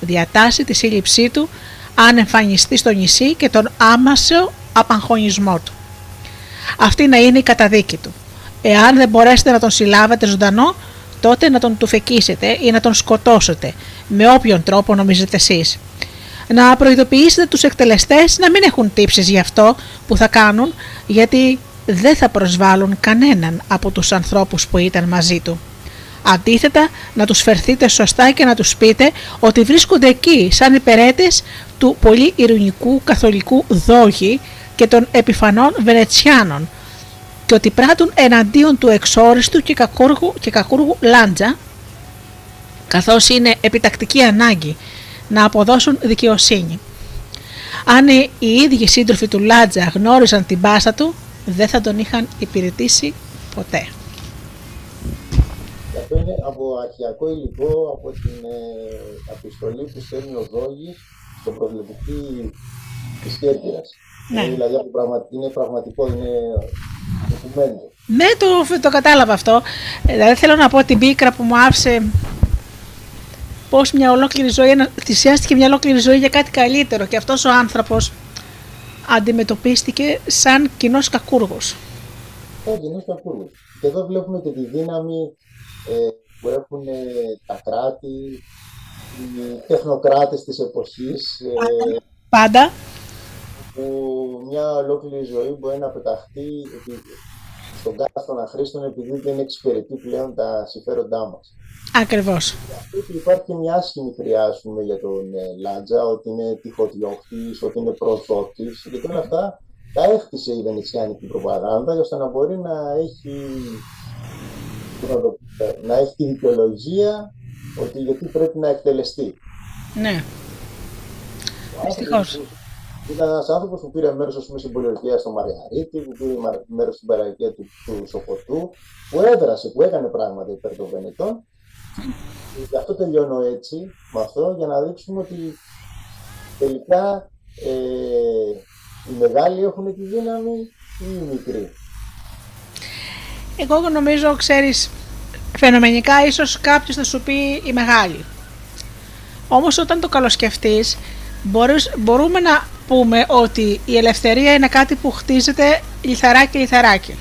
διατάσσει τη σύλληψή του αν εμφανιστεί στο νησί και τον άμασο απαγχωνισμό του. Αυτή να είναι η καταδίκη του. Εάν δεν μπορέσετε να τον συλλάβετε ζωντανό, τότε να τον τουφεκίσετε ή να τον σκοτώσετε, με όποιον τρόπο νομίζετε εσείς. Να προειδοποιήσετε τους εκτελεστές να μην έχουν τύψεις γι' αυτό που θα κάνουν, γιατί δεν θα προσβάλλουν κανέναν από τους ανθρώπους που ήταν μαζί του. Αντίθετα, να τους φερθείτε σωστά και να τους πείτε ότι βρίσκονται εκεί σαν υπερέτες του πολύ ειρηνικού καθολικού δόγη και των επιφανών Βενετσιάνων και ότι πράττουν εναντίον του εξόριστου και κακούργου, και κακούργου Λάντζα καθώς είναι επιτακτική ανάγκη να αποδώσουν δικαιοσύνη. Αν οι ίδιοι σύντροφοι του Λάντζα γνώριζαν την πάσα του, δεν θα τον είχαν υπηρετήσει ποτέ. Αυτό είναι από αρχιακό υλικό, από την ε, που στέλνει ο Δόγης στον προβλητική της Κέρκυρας. Ναι. Ε, δηλαδή είναι πραγματικό, είναι ντοκουμέντο. Ναι, το, το κατάλαβα αυτό. Ε, δηλαδή θέλω να πω την πίκρα που μου άφησε πώς μια ολόκληρη ζωή, θυσιάστηκε μια ολόκληρη ζωή για κάτι καλύτερο και αυτός ο άνθρωπος αντιμετωπίστηκε σαν κοινός κακούργος. Σαν κοινός κακούργος. Και εδώ βλέπουμε και τη δύναμη ε, που έχουν ε, τα κράτη, οι τεχνοκράτες της εποχής. Ε, Πάντα. Που μια ολόκληρη ζωή μπορεί να πεταχτεί στον κάστονα αχρήστων επειδή δεν εξυπηρετεί πλέον τα συμφέροντά μας. Ακριβώς. Υπάρχει μια άσχημη χρειά για τον ε, Λάτζα, ότι είναι τυχοδιώκτης, ότι είναι προδότη. Γιατί όλα αυτά τα έχτισε η βενετσιάνικη προπαγάνδα ώστε να μπορεί να έχει, να, έχει τη δικαιολογία ότι γιατί πρέπει να εκτελεστεί. Ναι. Δυστυχώ. Ήταν ένας άνθρωπος που πήρε μέρος στην πολιορκία στο Μαριαρίτη, που πήρε μέρος στην παραγωγή του, του Σοκοτού, που έδρασε, που έκανε πράγματα υπέρ των Βενετών Γι' αυτό τελειώνω έτσι, με αυτό, για να δείξουμε ότι τελικά ε, οι μεγάλοι έχουν τη δύναμη ή οι μικροί. Εγώ νομίζω, ξέρεις, φαινομενικά ίσως κάποιος θα σου πει οι μεγάλοι. Όμως όταν το καλοσκεφτείς, μπορούμε να πούμε ότι η ελευθερία είναι κάτι που χτίζεται λιθαράκι λιθαράκι.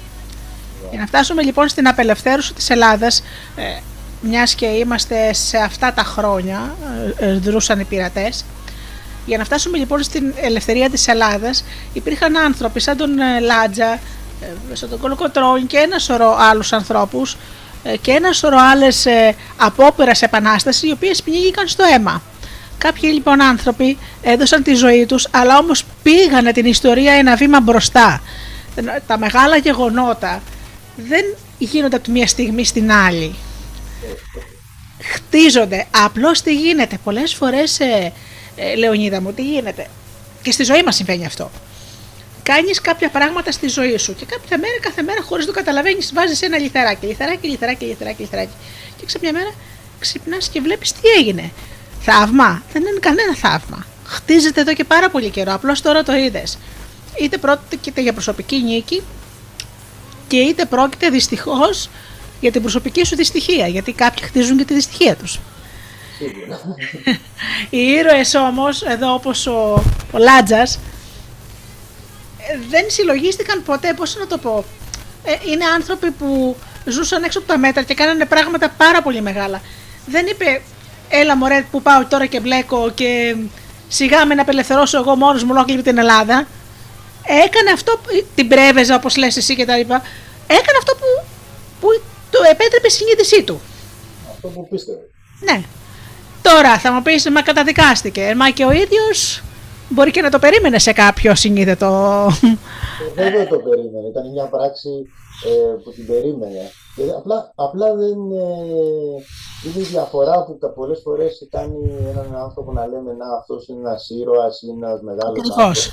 Για να φτάσουμε λοιπόν στην απελευθέρωση της Ελλάδας, ε, μιας και είμαστε σε αυτά τα χρόνια, ε, ε, δρούσαν οι πειρατές, για να φτάσουμε λοιπόν στην ελευθερία της Ελλάδας υπήρχαν άνθρωποι σαν τον ε, Λάτζα, σαν τον Κολοκοτρόνη και ένα σωρό άλλους ανθρώπους και ένα σωρό άλλες απόπειρας επανάστασης οι οποίες πνίγηκαν στο αίμα. Κάποιοι λοιπόν άνθρωποι έδωσαν τη ζωή τους αλλά όμως πήγανε την ιστορία ένα βήμα μπροστά. Τα μεγάλα γεγονότα δεν γίνονται από τη μία στιγμή στην άλλη. χτίζονται. Απλώς τι γίνεται. Πολλές φορές, ε, ε, Λεωνίδα μου, τι γίνεται. Και στη ζωή μας συμβαίνει αυτό. Κάνεις κάποια πράγματα στη ζωή σου και κάποια μέρα, κάθε μέρα χωρίς το καταλαβαίνεις, βάζεις ένα λιθαράκι, λιθαράκι, λιθαράκι, λιθαράκι, λιθαράκι. Και ξε μια μέρα ξυπνάς και βλέπεις τι έγινε. Θαύμα. Δεν είναι κανένα θαύμα. Χτίζεται εδώ και πάρα πολύ καιρό. Απλώς τώρα το είδες. Είτε πρόκειται για προσωπική νίκη και είτε πρόκειται δυστυχώς για την προσωπική σου δυστυχία, γιατί κάποιοι χτίζουν και τη δυστυχία τους. Οι ήρωες όμως, εδώ όπως ο, ο Λάτζας, δεν συλλογίστηκαν ποτέ, πώς να το πω, ε, είναι άνθρωποι που ζούσαν έξω από τα μέτρα και κάνανε πράγματα πάρα πολύ μεγάλα. Δεν είπε, έλα μωρέ που πάω τώρα και μπλέκω και σιγά με να απελευθερώσω εγώ μόνος μου ολόκληρη την Ελλάδα. Έκανε αυτό, την πρέβεζα όπως λες εσύ και τα λοιπά, έκανε αυτό που, που το επέτρεπε η συνείδησή του. Αυτό που πίστευε. Ναι. Τώρα θα μου πεις, μα καταδικάστηκε. Μα και ο ίδιος μπορεί και να το περίμενε σε κάποιο συνείδητο. Ε, δεν το περίμενε. Ήταν μια πράξη ε, που την περίμενε. απλά, απλά δεν ε, είναι η διαφορά που πολλές φορές κάνει έναν άνθρωπο να λέμε να αυτός είναι ένας ήρωας ή ένας μεγάλος άνθρωπος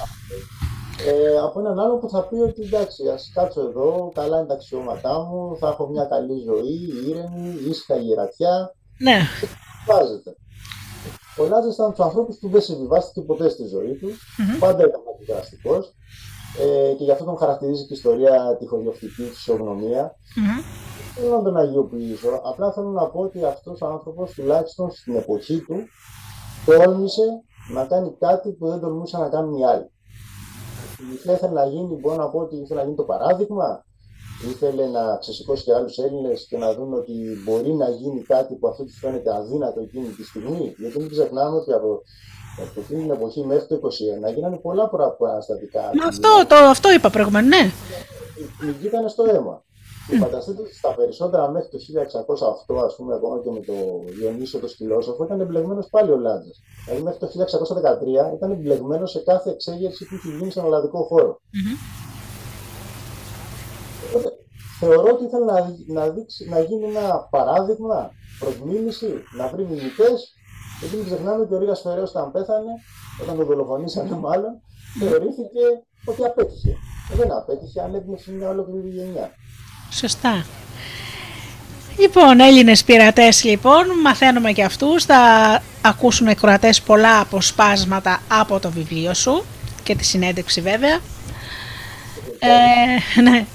ε, από έναν άλλο που θα πει ότι εντάξει, ας κάτσω εδώ, καλά είναι τα αξιώματά μου, θα έχω μια καλή ζωή, ήρεμη, ήσυχα γερατιά. Ναι. Βάζεται. Ο Λάζα ήταν τους ανθρώπους που δεν συμβιβάστηκε ποτέ στη ζωή τους, mm-hmm. πάντα ήταν αντιδραστικό ε, και γι' αυτό τον χαρακτηρίζει και η ιστορία τη χωριοφτική φυσιογνωμία. Mm-hmm. Δεν θέλω να τον αγιοποιήσω, απλά θέλω να πω ότι αυτός ο άνθρωπος τουλάχιστον στην εποχή του τόλμησε να κάνει κάτι που δεν τολμούσαν να κάνουν οι άλλοι ήθελε να γίνει, μπορώ να πω ότι ήθελε να γίνει το παράδειγμα, ήθελε να ξεσηκώσει και άλλους Έλληνες και να δουν ότι μπορεί να γίνει κάτι που αυτό τους φαίνεται αδύνατο εκείνη τη στιγμή. Γιατί μην ξεχνάμε ότι από, από εκείνη την εποχή μέχρι το 1921 γίνανε πολλά προαναστατικά. Αυτό, το, αυτό είπα προηγουμένως, ναι. Βγήκανε στο αίμα. Και φανταστείτε ότι στα περισσότερα μέχρι το 1608, ας πούμε, ακόμα και με το Διονύσιο το Σκυλόσοφο, ήταν εμπλεγμένος πάλι ο Λάτζα. Δηλαδή μέχρι το 1613 ήταν εμπλεγμένος σε κάθε εξέγερση που είχε γίνει στον ελλαδικό χώρο. Θεωρώ ότι ήθελε να, να, δείξει, να γίνει ένα παράδειγμα προ μίμηση, να βρει μιμητέ. Γιατί μην ξεχνάμε ότι ο Ρίγας Φεραίος, όταν πέθανε, όταν τον δολοφονήσανε μάλλον, θεωρήθηκε ότι απέτυχε. Δεν απέτυχε, ανέπνευσε μια ολόκληρη γενιά. Σωστά. Λοιπόν, Έλληνες πειρατές, λοιπόν, μαθαίνουμε και αυτούς. Θα ακούσουν οι πολλά αποσπάσματα από το βιβλίο σου και τη συνέντευξη βέβαια. Ε, ναι.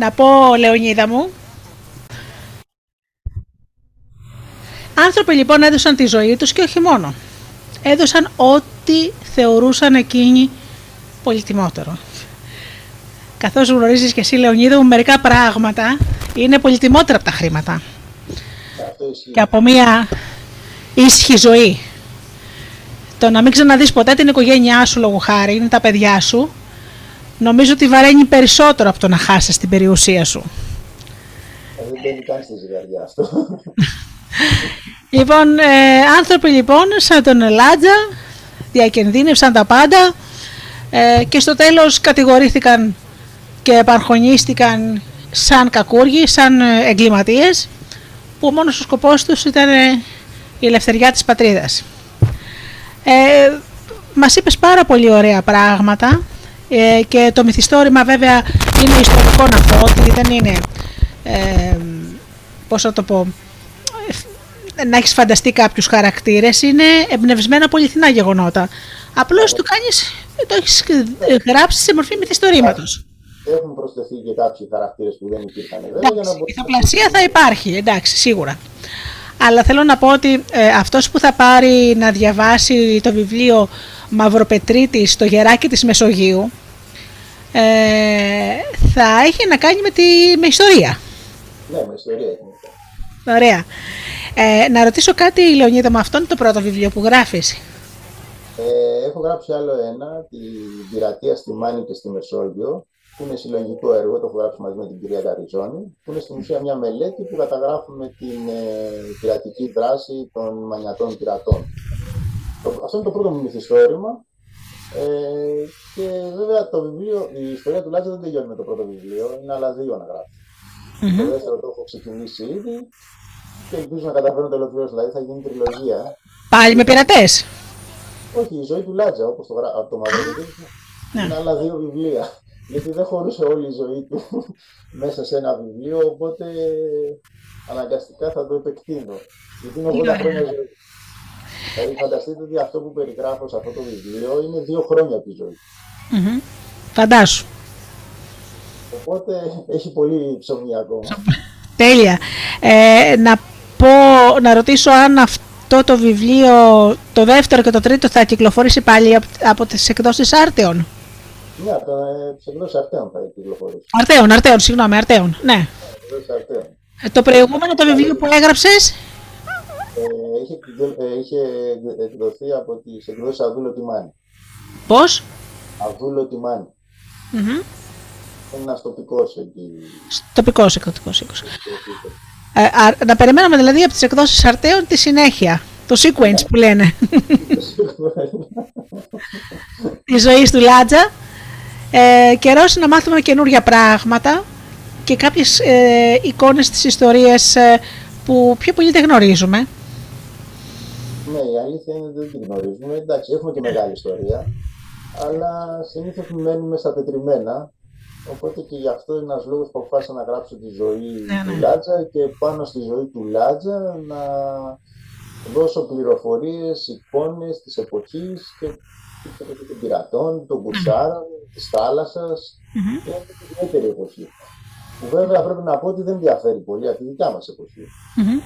Να πω, Λεωνίδα μου, Άνθρωποι λοιπόν έδωσαν τη ζωή τους και όχι μόνο. Έδωσαν ό,τι θεωρούσαν εκείνοι πολυτιμότερο καθώς γνωρίζεις και εσύ Λεωνίδα μου μερικά πράγματα είναι πολυτιμότερα από τα χρήματα και από μια ήσυχη ζωή. Το να μην ξαναδείς ποτέ την οικογένειά σου λόγω χάρη, είναι τα παιδιά σου, νομίζω ότι βαραίνει περισσότερο από το να χάσεις την περιουσία σου. Ε, δεν μπαίνει καν στη ζυγαριά αυτό. λοιπόν, ε, άνθρωποι λοιπόν σαν τον Ελάτζα διακινδύνευσαν τα πάντα ε, και στο τέλος κατηγορήθηκαν και επαρχονίστηκαν σαν κακούργοι, σαν ε, εγκληματίες που μόνος ο σκοπός τους ήταν ε, η ελευθεριά της πατρίδας. Ε, μας είπες πάρα πολύ ωραία πράγματα ε, και το μυθιστόρημα βέβαια είναι ιστορικό να πω ότι δεν είναι ε, πώς θα το πω να έχεις φανταστεί κάποιους χαρακτήρες είναι εμπνευσμένα από αληθινά γεγονότα απλώς το κάνεις το έχεις γράψει σε μορφή μυθιστορήματος έχουν προσθεθεί και κάποιοι χαρακτήρες που δεν υπήρχαν. Εντάξει, η ηθοπλασία θα υπάρχει, εντάξει, σίγουρα. Αλλά θέλω να πω ότι ε, αυτός που θα πάρει να διαβάσει το βιβλίο Μαυροπετρίτης, το γεράκι της Μεσογείου, ε, θα έχει να κάνει με, τη, με ιστορία. Ναι, με ιστορία έχει. Ωραία. Ε, να ρωτήσω κάτι, Λεωνίδα, με αυτό είναι το πρώτο βιβλίο που γράφεις. Ε, έχω γράψει άλλο ένα, την πειρατεία στη Μάνη και στη Μεσόγειο, που είναι συλλογικό έργο, το έχω γράψει μαζί με την κυρία Καριζόνη, που είναι στην ουσία μια μελέτη που καταγράφουμε την ε, πειρατική δράση των μανιατών πειρατών. Αυτό είναι το πρώτο μου μυθιστόρημα. Ε, και βέβαια το βιβλίο, η ιστορία του Λάτζα δεν τελειώνει με το πρώτο βιβλίο, είναι άλλα δύο να γράψει. Mm-hmm. Το δεύτερο το έχω ξεκινήσει ήδη και ελπίζω να καταφέρω να το ολοκληρώσω. Δηλαδή θα γίνει τριλογία. Πάλι με πειρατές; Όχι, η ζωή του Λάτζα, όπως το, γρα... το Μαυροβουτίδη. Ναι. Είναι άλλα δύο βιβλία. Γιατί δεν χωρούσε όλη η ζωή του μέσα σε ένα βιβλίο, οπότε αναγκαστικά θα το επεκτείνω. Γιατί είναι 80 χρόνια ζωή. Δηλαδή φανταστείτε ότι αυτό που περιγράφω σε αυτό το βιβλίο είναι δύο χρόνια από τη ζωή. Mm-hmm. Φαντάσου. Οπότε έχει πολύ ψωμί ακόμα. Τέλεια. Ε, να πω, να ρωτήσω αν αυτό το βιβλίο, το δεύτερο και το τρίτο θα κυκλοφορήσει πάλι από, από τις εκδόσεις Άρτεων. Ναι, από ε, τις εκδόσεις Αρτέων θα κυκλοφορήσει. Αρτέων, Αρτέων, συγγνώμη, Αρτέων, ναι. Ε, το προηγούμενο το βιβλίο που έγραψες; Ε, είχε, ε, είχε εκδοθεί από τις εκδόσεις Αδούλο Τιμάνη. Πώς; Αδούλο Τιμάνη. Mm-hmm. Ένας τοπικός εκεί. Τοπικός εκδοτικός οίκος. Ε, να περιμένουμε δηλαδή από τις εκδόσεις Αρτέων τη συνέχεια. Το sequence που λένε. Τη ζωή του Λάτζα. Ε, Καιρό να μάθουμε καινούργια πράγματα και κάποιες ε, εικόνες της ιστορίας ε, που πιο πολύ δεν γνωρίζουμε. Ναι, η αλήθεια είναι ότι δεν την γνωρίζουμε. Εντάξει, έχουμε και μεγάλη ιστορία. Αλλά συνήθως μένουμε στα πετριμένα Οπότε και γι' αυτό είναι ένας λόγος που αποφάσισα να γράψω τη ζωή ναι, του ναι. Λάτζα και πάνω στη ζωή του Λάτζα να δώσω πληροφορίες, εικόνες της εποχής και των πειρατών, των κουρσάρων, της θάλασσας mm-hmm. και την ιδιαίτερη εποχή. Που βέβαια πρέπει να πω ότι δεν διαφέρει πολύ από τη δικιά μας εποχή. Mm-hmm.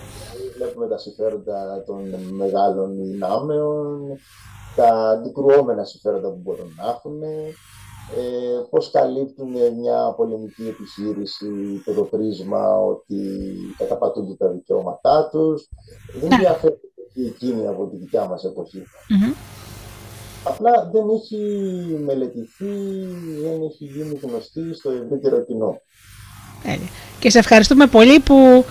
Βλέπουμε τα συμφέροντα των μεγάλων δυνάμεων, τα αντικρουόμενα συμφέροντα που μπορούν να έχουν, ε, πώς καλύπτουν μια πολεμική επιχείρηση το πρίσμα ότι καταπατούνται τα δικαιώματά τους. Δεν ναι. διαφέρει εκείνη από τη δικιά μας εποχή. Απλά δεν έχει μελετηθεί, δεν έχει γίνει γνωστή στο ευρύτερο κοινό. Και σε ευχαριστούμε πολύ που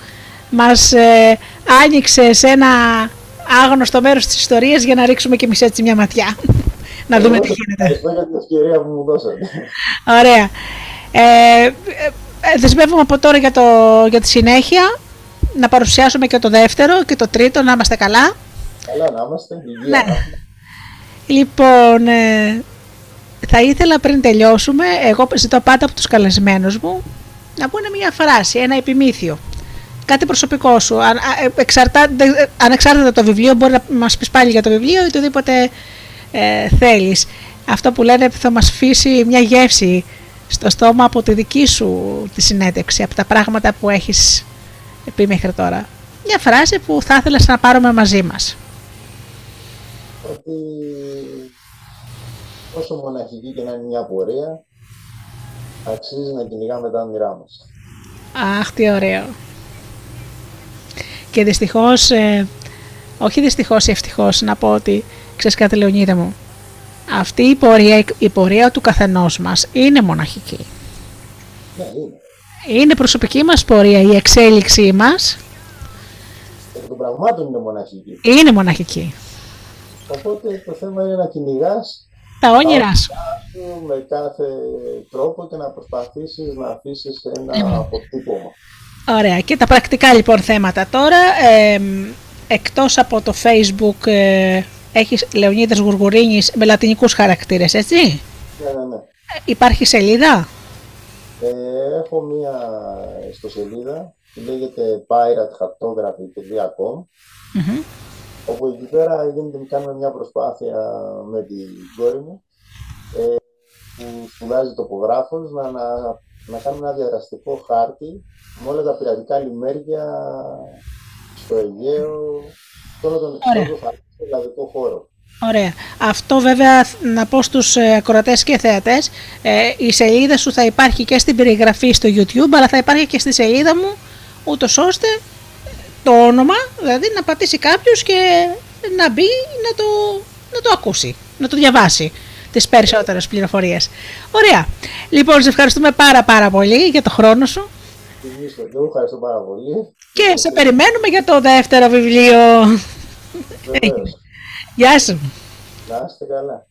μας ε, άνοιξε σε ένα άγνωστο μέρος της ιστορίας για να ρίξουμε και εμείς έτσι μια ματιά να δούμε τι γίνεται. Ευχαριστώ για την ευκαιρία που μου δώσατε. Ωραία. Ε, ε, δεσμεύουμε από τώρα για, το, για τη συνέχεια να παρουσιάσουμε και το δεύτερο και το τρίτο, να είμαστε καλά. Καλά να είμαστε, υγεία. Ναι. Λοιπόν, ε, θα ήθελα πριν τελειώσουμε, εγώ ζητώ πάντα από τους καλεσμένους μου να πούνε μια φράση, ένα επιμήθειο. Κάτι προσωπικό σου. Αν, ε, εξαρτά, ανεξάρτητα το βιβλίο, μπορεί να μας πεις πάλι για το βιβλίο ή οτιδήποτε ε, θέλεις. Αυτό που λένε θα μας αφήσει μια γεύση στο στόμα από τη δική σου τη συνέντευξη, από τα πράγματα που έχεις πει μέχρι τώρα. Μια φράση που θα ήθελα να πάρουμε μαζί μας. Ότι όσο μοναχική και να είναι μια πορεία, αξίζει να κυνηγάμε τα όνειρά μας. Αχ, τι ωραίο. Και δυστυχώς, ε, όχι δυστυχώς ή ευτυχώς, να πω ότι Ξέρεις κάτι Λεωνίδα μου, αυτή η πορεία, η πορεία του καθενός μας είναι μοναχική. Ναι, είναι. Είναι προσωπική μας πορεία, η εξέλιξή μας. Εκ των πραγμάτων είναι μοναχική. Είναι μοναχική. Οπότε το θέμα είναι να κυνηγάς τα όνειρά σου. Με κάθε τρόπο και να προσπαθήσεις να αφήσεις ένα αποτύπωμα. Ωραία. Και τα πρακτικά λοιπόν θέματα τώρα. Ε, εκτός από το facebook ε, έχεις Λεωνίδας Γουργουρίνης με λατινικούς χαρακτήρες, έτσι; Ναι, ναι, ναι. Υπάρχει σελίδα; Ε, έχω μία ιστοσελίδα που λέγεται piratecartography.com mm-hmm. Όπου εκεί πέρα γίνεται, κάνουμε μια προσπάθεια με την κόρη μου ε, που σπουδάζει τοπογράφος να, να, να κάνουμε ένα διαδραστικό χάρτη με όλα τα πειρατικά λιμέρια στο Αιγαίο, σε όλο τον χάρτη ελλαδικό χώρο. Ωραία. Αυτό βέβαια να πω στους ε, ακροατές και θεατές, ε, η σελίδα σου θα υπάρχει και στην περιγραφή στο YouTube, αλλά θα υπάρχει και στη σελίδα μου, ούτως ώστε το όνομα, δηλαδή να πατήσει κάποιος και να μπει να το, να το ακούσει, να το διαβάσει τις περισσότερες πληροφορίες. Ωραία. Λοιπόν, σε ευχαριστούμε πάρα πάρα πολύ για το χρόνο σου. Ευχαριστώ πάρα πολύ. Και σε περιμένουμε για το δεύτερο βιβλίο. Γεια σου. Να είστε καλά.